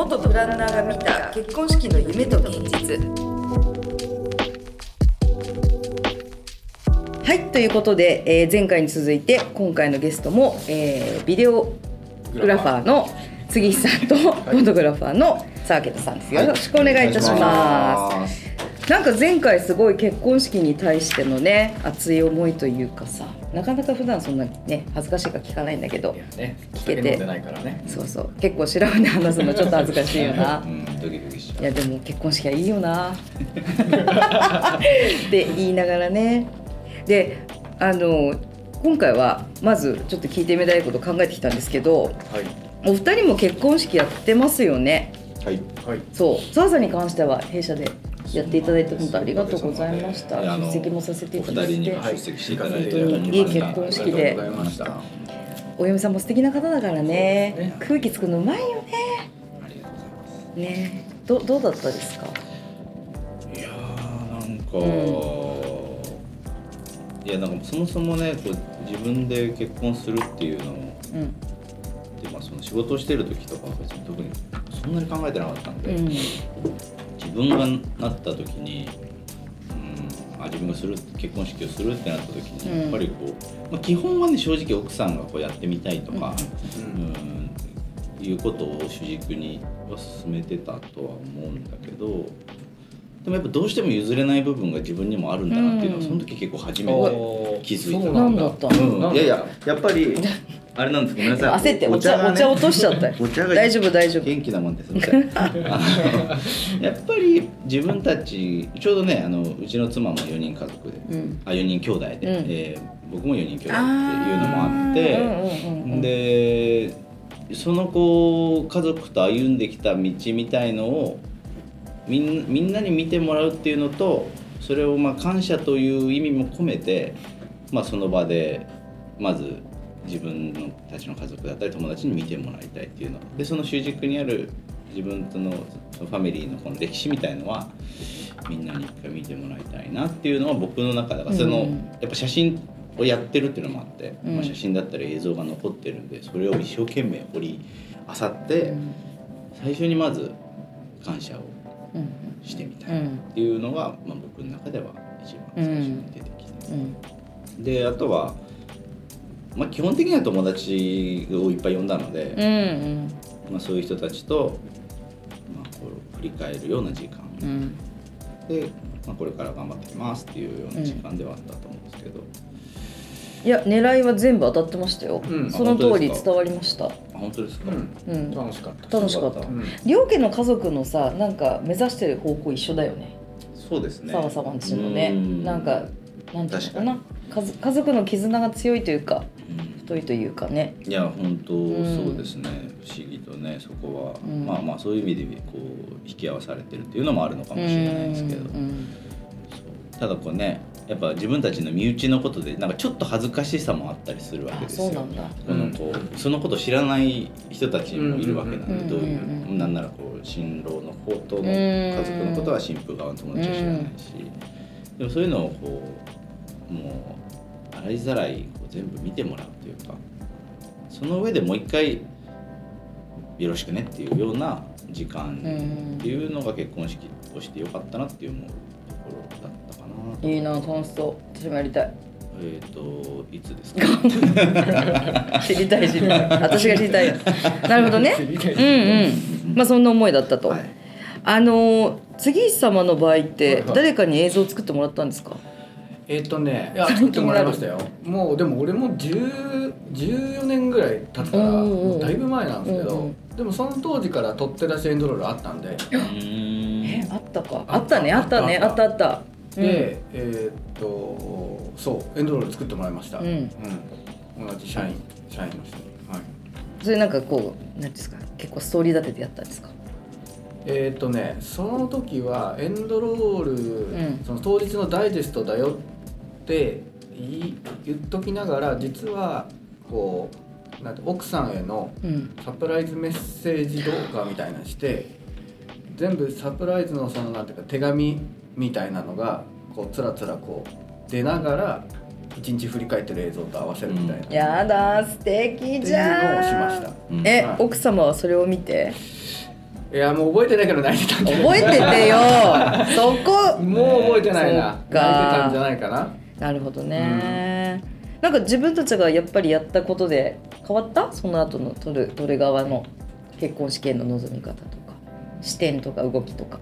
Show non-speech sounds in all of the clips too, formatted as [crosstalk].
元プランナーが見た結婚式の夢と現実。はいということで、えー前回に続いて今回のゲストも、えービデオグラファーの杉井さんとフォトグラファーの沢桁さんです。よろしくお願いいたします。なんか前回すごい結婚式に対してのね熱い思いというかさなかなか普段そんなね恥ずかしいから聞かないんだけどいやね、聞けてね。そうそう結構白船話すのちょっと恥ずかしいよな [laughs] うん、ドキドキしいやでも結婚式はいいよな [laughs] って言いながらねであの今回はまずちょっと聞いてみたいこと考えてきたんですけどはい。お二人も結婚式やってますよねう。はい。はい。そう澤さんに関しては弊社でやっていただいて本当ありがとうございました。出席もさせていおただいて。本当にいい結婚式で。お嫁さんも素敵な方だからね。ね。空気作るのうまいよね。ありがとうござい。ます。ね。どどうだったですか？いやーなんか、いやなんかそもそもねこう自分で結婚するっていうのをうん。で、まあ、その仕事をしてる時とかは別に特にそんなに考えてなかったんで、うん自分がなった時に、うん、あ自分がする結婚式をするってなった時に、うん。やっぱりこう、まあ、基本はね正直奥さんがこうやってみたいとか、うん。うんいうことを主軸には進めてたとは思うんだけどでもやっぱどうしても譲れない部分が自分にもあるんだなっていうのは、うんその時結構初めて気づいたなんだ。ったの？うん、いやいややっぱりあれなんですごめんなさい。焦ってお茶ね。茶落としちゃったよ。[laughs] お茶が大丈夫大丈夫。元気なもんですみたいなやっぱり自分たちちょうどねあのうちの妻も4人家族で、うん。あ4人兄弟で、ん。えー僕も4人兄弟っていうのもあってでそのこう家族と歩んできた道みたいのをみんみんなに見てもらうっていうのとそれをまあ感謝という意味も込めて、まあ、その場でまず自分のたちの家族だったり友達に見てもらいたいっていうのでその主軸にある自分とのそのファミリーのこの歴史みたいのはみんなに一回見てもらいたいなっていうのは僕の中ではその、うん。やっぱ写真をやってるっていうのもあって、うん。まあ、写真だったり映像が残ってるんでそれを一生懸命掘り漁って、最初にまず感謝をうん。してみたいっうんていうのが、まあ、僕の中では一番最初に出てきて、うん。であとは、まあ、基本的には友達をいっぱい呼んだので、うんまあ、そういう人たちと、まあ、こう振り返るような時間。うん。うんで、まあ、これから頑張ってきますっていうような時間ではあったと思うんですけど、いや狙いは全部当たってましたよ、うん。その通り伝わりました。あ本当ですか、うん。うん。楽しかった。楽しかった。うん。両家の家族のさなんか目指してる方向一緒だよね。そうですね。澤様んちのね。うん。なんかなんていうのかな。家族の絆が強いというかうん太いというかね。いや本当ん。そうですね、不思議とねそこは、うん。まあまあそういう意味でこう引き合わされてるっていうのもあるのかもしれないですけど、ただこうねやっぱ自分たちの身内のことでなんかちょっと恥ずかしさもあったりするわけあですよ。そのこうそのこと知らない人たちもいるわけなんで、うんどういう、うんうん。なんならこう新郎の方との家族のことは新婦側の友達は知らないし、でもそういうのをこうもう洗いざらい全部見てもらうというかその上でもう一回よろしくねっていうような時間っていうのが結婚式としてよかったなっていう思うところだったかなと。いいな楽しそう。私もやりたい。えっ、といつですか？[laughs] 知りたい知りたい。私が知りたい。よ [laughs] なるほどね。うんうん。まあそんな思いだったと、はい。あの杉石様の場合ってはいはい。誰かに映像を作ってもらったんですか、えっとね、いや作ってもらいましたよ。もうでも俺も10 14年ぐらい経つから、もうだいぶ前なんですけど、でもその当時から取って出しエンドロールあったんで、えあったか？ああった。ったね。あったね。ああった。たっあった。で、えーっとそうエンドロール作ってもらいました。うん。うん。同じ社員社員の人に。はい。それなんかこう何ですか？結構ストーリー立ててやったんですか？えーっとねその時はエンドロール、ん。その当日のダイジェストだよって言っときながら実はこうなんて奥さんへのうん。サプライズメッセージ動画みたいなのして全部サプライズのそのなんていうか手紙みたいなのがこうつらつらこう出ながら一日振り返ってる映像と合わせるみたいな、やだ素敵っていうじゃんのをしました。うん。え、はい。奥様はそれを見て？いやもう覚えてないけど泣いてたんじゃない？覚えててよ。[laughs] そこ。もう覚えてないな。泣いてかたんじゃないかな。なるほどね、なんか自分たちがやっぱりやったことで変わった？その後の取る取る側の？結婚試験の望み方とか。視点とか動きとか。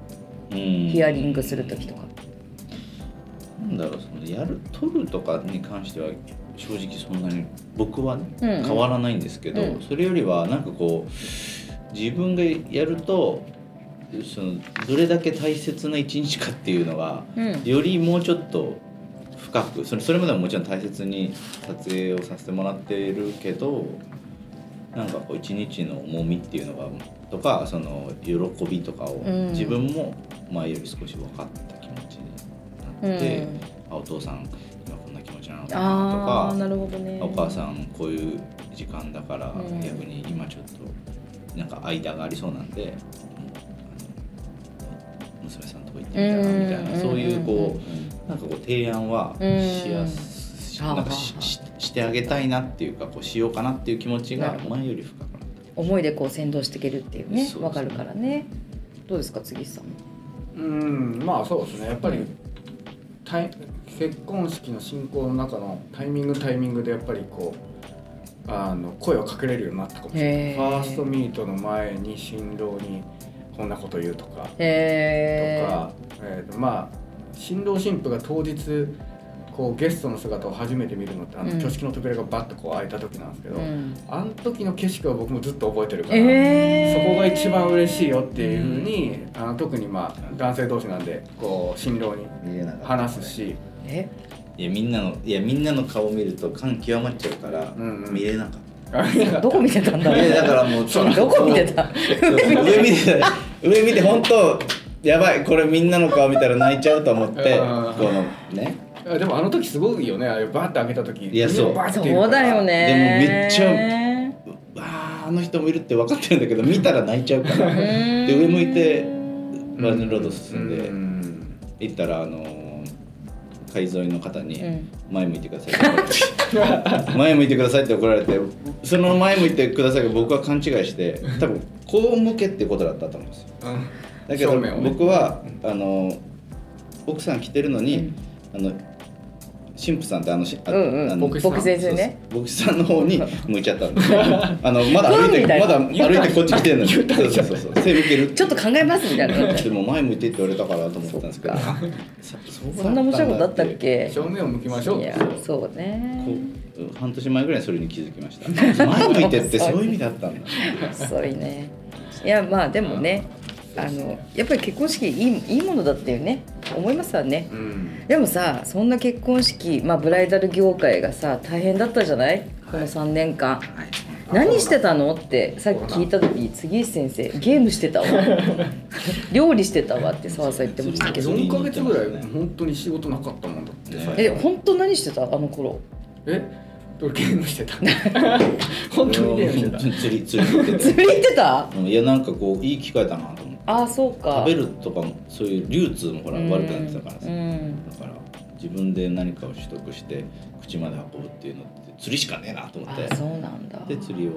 うん。ヒアリングする時とか。なんだろうそのやる取るとかに関しては正直そんなに僕はね、うんうん。変わらないんですけど、うん。それよりはなんかこう自分がやるとそのどれだけ大切な一日かっていうのが、うん。よりもうちょっと深くそれそれまでももちろん大切に撮影をさせてもらってるけどなんかこう一日の重みっていうのがとかその喜びとかをうん。自分も前より少し分かった気持ちになって、うん。あお父さん今こんな気持ちなのかあなとかあなるほどね。お母さんこういう時間だからうん。逆に今ちょっとなんか間がありそうなんで、娘さんとこ行ってみたらみたいな、うんそういうこうなんかこう提案はうんしやすなんかしししてあげたいなっていうかこうしようかなっていう気持ちが前より深くなった。思いでこう先導していけるっていうねわかるからね。どうですか杉さん？うんまあそうですね。やっぱり、結婚式の進行の中のタイミングタイミングでやっぱりこうあの声をかけれるようになったかもしれない。ファーストミートの前に新郎にこんなこと言うとか、へとか、えーとまあ新郎新婦が当日こうゲストの姿を初めて見るのってあの、うん。挙式の扉がバッとこう開いた時なんですけど、うん。あの時の景色は僕もずっと覚えてるから、えー。そこが一番嬉しいよっていうふうに、あの特にまあ男性同士なんでこう新郎に話すし、え？いやみんなのいやみんなの顔見ると感極まっちゃうから、うんうん。見れなかっどこ見てたんだ？た。ろういやだからもうちょっとどこ見てた？上見て上見て本当やばいこれみんなの顔見たら泣いちゃうと思ってうん。このね。あでもあの時すごいよね。あれバーって開けた時。いやそう。バーってそうだよね。でもめっちゃわああの人もいるって分かってるんだけど見たら泣いちゃうから。でで上向いてバージンロード進んでうん。行ったらあの海沿いの方にうん。前向いてくださいって怒られて。[laughs] 前向いてくださいって怒られてその前向いてくださいが僕は勘違いして多分こう向けってことだったと思うんですよ。うん。だけど僕はあの奥さん来てるのに、あの神父さんってあのしあうんうん。あの牧師さん。僕先生ね。牧師さんの方に [laughs] 向いちゃったんですよ。あのまだ歩いてまだ歩いてこっち来てんのにそうそうそうそう。背向けるちょっと考えますみたいな。でも前向いてって言われたからと思ったんですけど。そんな面白いことあったっけ？正面を向きましょう。いやそうね。こう半年前ぐらいにそれに気づきました。[laughs] 前向いてってそういう意味だったんだ。遅いね。いやまあでもねあのやっぱり結婚式いいいいものだっていうね思いますわね。うん。でもさそんな結婚式、まあ、ブライダル業界がさ大変だったじゃない？この3年間、何してたの？ってさっき聞いた時杉石先生ゲームしてたわ。[laughs] 料理してたわ。って澤さん言ってましたけど。4ヶ月ぐらい本当に仕事なかったもんだってえ本当何してた？あの頃。え？俺ゲームしてた。[laughs] 本当にゲームしてた。釣り釣り行って。[laughs] 釣り行ってた？ていやなんかこういい機会だなああそうか。食べるとかもそういう流通もほらうん悪くなってたからさ。うんだから自分で何かを取得して口まで運ぶっていうのって釣りしかねえなと思って。あそうなんだ。で釣りを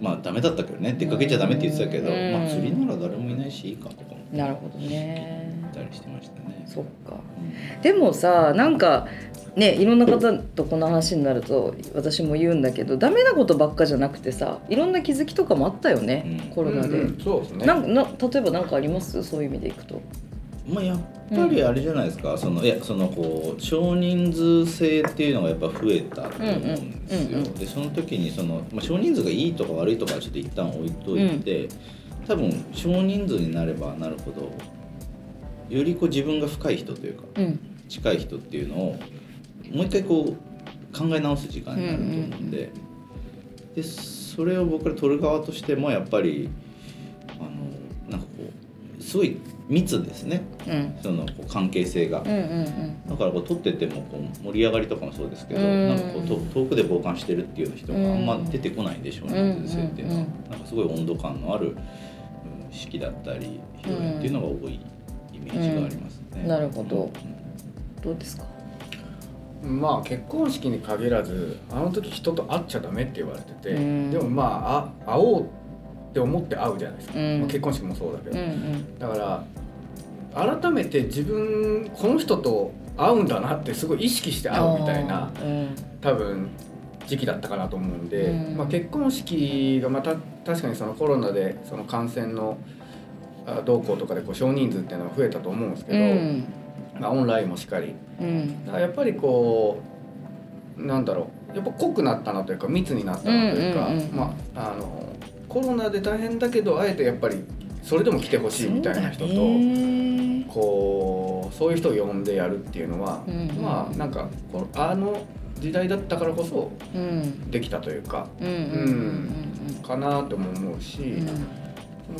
まあダメだったけどね。出かけちゃダメって言ってたけど、うん。まあ釣りなら誰もいないしいいかとか思っなるほどねたりしてましたね。そっか。うんでもさなんかねいろんな方とこの話になると私も言うんだけどダメなことばっかじゃなくてさいろんな気づきとかもあったよね、うん。コロナで、うんうんそうですね。なな例えば何かあります？そういう意味でいくと。まあやっぱりあれじゃないですか、そのいやそのこう少人数制っていうのがやっぱ増えたと思うんですよ。うんうんうんうん。でその時にその、まあ、少人数がいいとか悪いとかはちょっと一旦置いといて、多分少人数になればなるほどよりこう自分が深い人というかうん。近い人っていうのをもう一回こう考え直す時間になると思うんで,、でそれを僕ら取る側としてもやっぱりあのなんかこうすごい密ですね。うん。そのこう関係性が。うんうんだからこう撮っててもこう盛り上がりとかもそうですけど、うん。なんかこうと遠くで傍観してるっていうような人があんま出てこないんでしょうね、うん人生って。いうのは、うん。なんかすごい温度感のある、うん式だったり披露宴っていうのが多い。イメージがありますね。うん。なるほど。うん。どうですか？まあ結婚式に限らずあの時人と会っちゃダメって言われてて、うん。でもまああ会おうっって思って会うじゃないですか、うん。まあ結婚式もそうだけど、うんうん。だから改めて自分この人と会うんだなってすごい意識して会うみたいなうん。多分時期だったかなと思うんで、うん。まあ、結婚式がまた確かにそのコロナでその感染のあ動向とかでこう少人数っていうのが増えたと思うんですけど、うん。まあ、オンラインもしっかり。うん。だからやっぱりこうなんだろうやっぱ濃くなったなというか密になったなというか、うんうんうん。まああのコロナで大変だけどあえてやっぱりそれでも来てほしいみたいな人と。こうそういう人を呼んでやるっていうのは、うんうん。まあなんかこのあの時代だったからこそうん。できたというかうんかなとも思うし、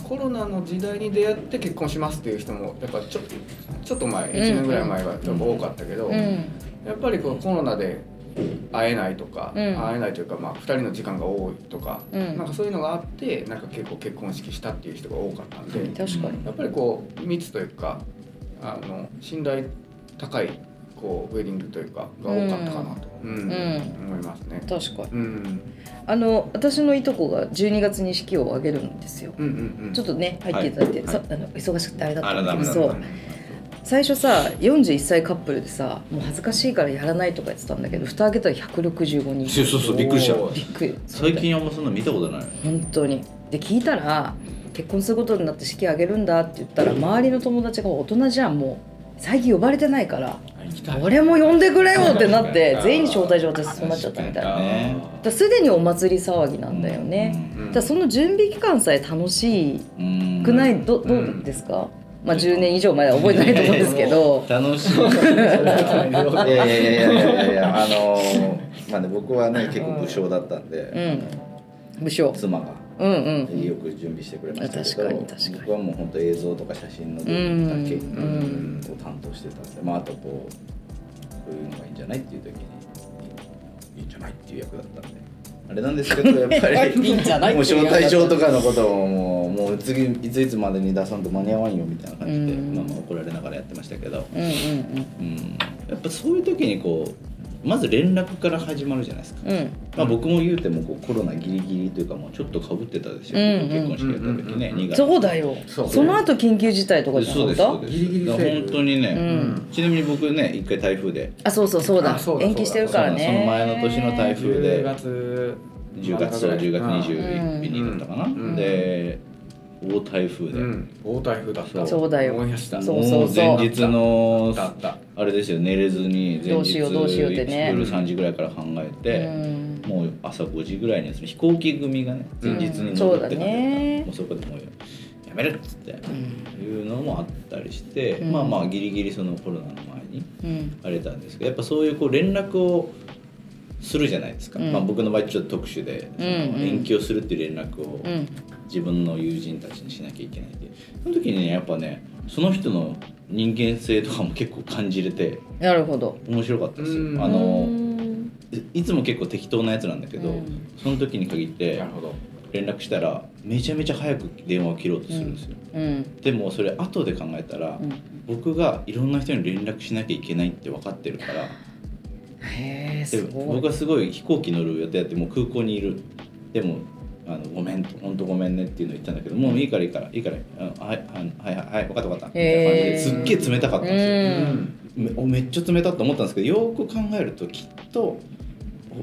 コロナの時代に出会って結婚しますっていう人もやっぱちょっとちょっと前1年ぐらい前は多かったけど、うん。やっぱりこのコロナで会えないとか、うん。会えないというか、まあ、2人の時間が多いとか、うん。なんかそういうのがあってなんか結構結婚式したっていう人が多かったんで。確かに。やっぱりこう密というかあの信頼高いこうウェディングというかが多かったかなと、うん。ん。思いますね。確かに。うん。あの私のいとこが12月に式を挙げるんですよ。うんうんうん。ちょっとね入っていただいて、はい。そあの忙しくてあれだったんだけど最初さ41歳カップルでさもう恥ずかしいからやらないとか言ってたんだけど蓋開けたら165人。そうそうそうびっくりした。びっくり。最近あんまそんな見たことない。本当に。で聞いたら結婚することになって式挙げるんだって言ったら周りの友達が大人じゃんもう最近呼ばれてないから俺も呼んでくれよってなって [laughs] 全員に招待状ってそうなっちゃったみたいな。すでにお祭り騒ぎなんだよね、うん。だからその準備期間さえ楽しうんくないどどうですか、まあ10年以上前は覚えてないと思うんですけど。楽しい。[laughs] いやいやいやいやいやいやあのーまあね僕はね結構武将だったんで、うん。武将。妻がうんうん。よく準備してくれましたけど僕はもう本当映像とか写真の部うん分だけうんを担当してたんで、まあ、あとこうこういうのがいいんじゃないっていう時にいいんじゃないっていう役だったんであれなんですけどやっぱりいいんじゃないもう招待状とかのことをもうもう次いついつまでに出さんと間に合わんよみたいな感じで、うんまあ、まあ怒られながらやってましたけど、うんうんうんやっぱそういう時にこうまず連絡から始まるじゃないですか、まあ、僕も言うてもこうコロナギリギリというかもうちょっとかぶってたですよ、うんうん結婚式やった時ね、うん2月。そうだよ。そう。その後緊急事態とかじゃなそうかった？ですそうです。ギリギリ本当にね、うん。ちなみに僕ね一回台風で。あそうそうそうだ。あそうだ延期してるからね。その前の年の台風10で月10月そう10月うん。21日だったかな、うん。で大台風で、うん。大台風だった。そう。だよ。思い出した。そうもう前日のあれですよ。寝れずに前どう日しようどうしようってね。夜3時ぐらいから考えて、うん。もう朝5時ぐらいにその飛行機組がね前日にそうだ乗ってたんで、ね。もうそこでもうやめるっつって、うん。いうのもあったりして、うん。まあまあギリギリそのコロナの前にうん。あれたんですけどやっぱそういうこう連絡をするじゃないですか、うん。まあ、僕の場合ちょっと特殊でそのうんうん。延期をするっていう連絡をうん自分の友人たちにしなきゃいけないって。その時にねやっぱねその人の人間性とかも結構感じれてなるほど。面白かったですよ。うん。あのうんいいつも結構適当なやつなんだけど、うん。その時に限ってなるほど。連絡したらめちゃめちゃ早く電話を切ろうとするんですよ、うん。でもそれ後で考えたら、うん。僕がいろんな人に連絡しなきゃいけないって分かってるからへえごい。僕はすごい飛行機乗る予定やってもう空港にいる。でもあのごめんと本当ごめんねっていうの言ったんだけどもういいからいいから。いいからあはいはいはいはい分かった分かった。みたいな感じですっげえ冷たかったんですよ、うん。めおめっちゃ冷たって思ったんですけどよーく考えるときっとお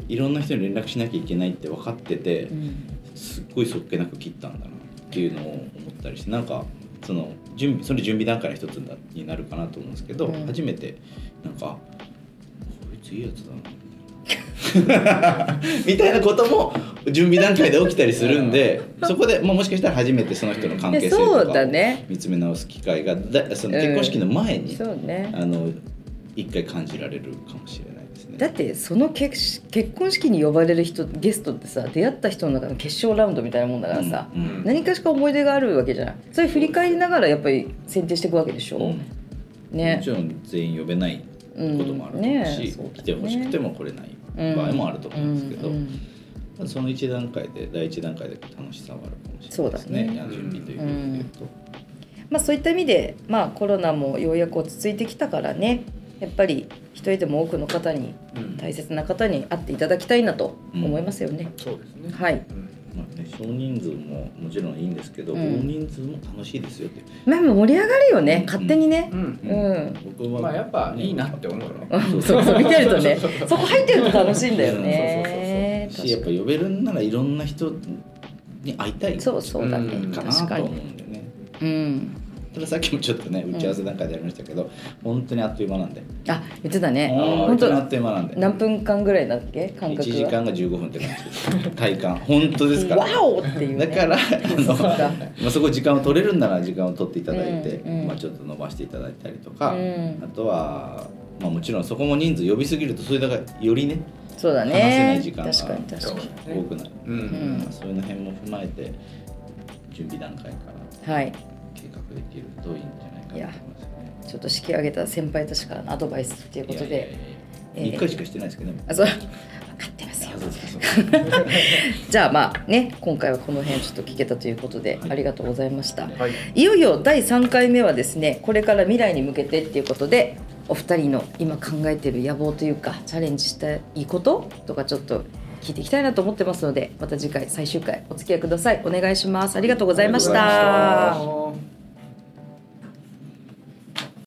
いろんな人に連絡しなきゃいけないって分かっててうん。すっごいそっけなく切ったんだなっていうのを思ったりしてなんかその準備それ準備段階の一つだになるかなと思うんですけど、うん。初めてなんかこいついいやつだな [laughs] みたいなことも準備段階で起きたりするんでそこで、まあ、もしかしたら初めてその人の関係性とか見つめ直す機会がだその結婚式の前に、そうね。あの一回感じられるかもしれないですね。だってその結結婚式に呼ばれる人ゲストってさ出会った人の中の決勝ラウンドみたいなもんだからさ、うんうん。何かしか思い出があるわけじゃない。それ振り返りながらやっぱり選定していくわけでしょ、うん。ね。もちろん全員呼べないこともあるし、うん。ねね。来てほしくても来れない場合もあると思うんですけど、うんその一段階で第一段階で楽しさはあるかもしれないですね。ね。準備という意味で言うと。まあ、そういった意味で、まあ、コロナもようやく落ち着いてきたからね。やっぱり一人でも多くの方にうん。大切な方に会っていただきたいなと思いますよね。そうですね。はいうんまあ少人数ももちろんいいんですけど、うん。大人数も楽しいですよって。まあ盛り上がるよね勝手にね。うん。うん、僕はまあやっぱいいなって思うよねうん。そうそう見てるとねそこ入ってると楽しいんだよね。しやっぱ呼べるんならいろんな人に会いたい。そうそうだね、うん。かな確かと思うにんでね。うんたださっきもちょっとね打ち合わせなんかでやりましたけど、本当にあっという間なんで。あ言ってたね。本本当当にあっという間なんで。何分間ぐらいだっけ？間1隔は？時間が15分って感じです体感。本当ですか？らワオっていう、ね、だからあの、そまあ、そこ時間を取れるんなら時間を取っていただいて、うんうん。まあ、ちょっと伸ばしていただいたりとか、うん。あとは、まあ、もちろんそこも人数呼びすぎるとそれだからよりねそうだ話せなねい時間が確かに確かに。多くなる、うんん。まあそういうの辺も踏まえて準備段階から。はい計画できるといいんじゃないかなと思いますね。ちょっと式上げた先輩たちからのアドバイスっていうことで。一回しかしてないですけどね。あそう。分かってますよ。[laughs] じゃあまあね今回はこの辺ちょっと聞けたということで、はい。ありがとうございました、はい。いよいよ第3回目はですねこれから未来に向けてっていうことでお二人の今考えている野望というかチャレンジしたいこととかちょっと聞いていきたいなと思ってますのでまた次回最終回お付き合いください。お願いします。ありがとうございましありがとうございました。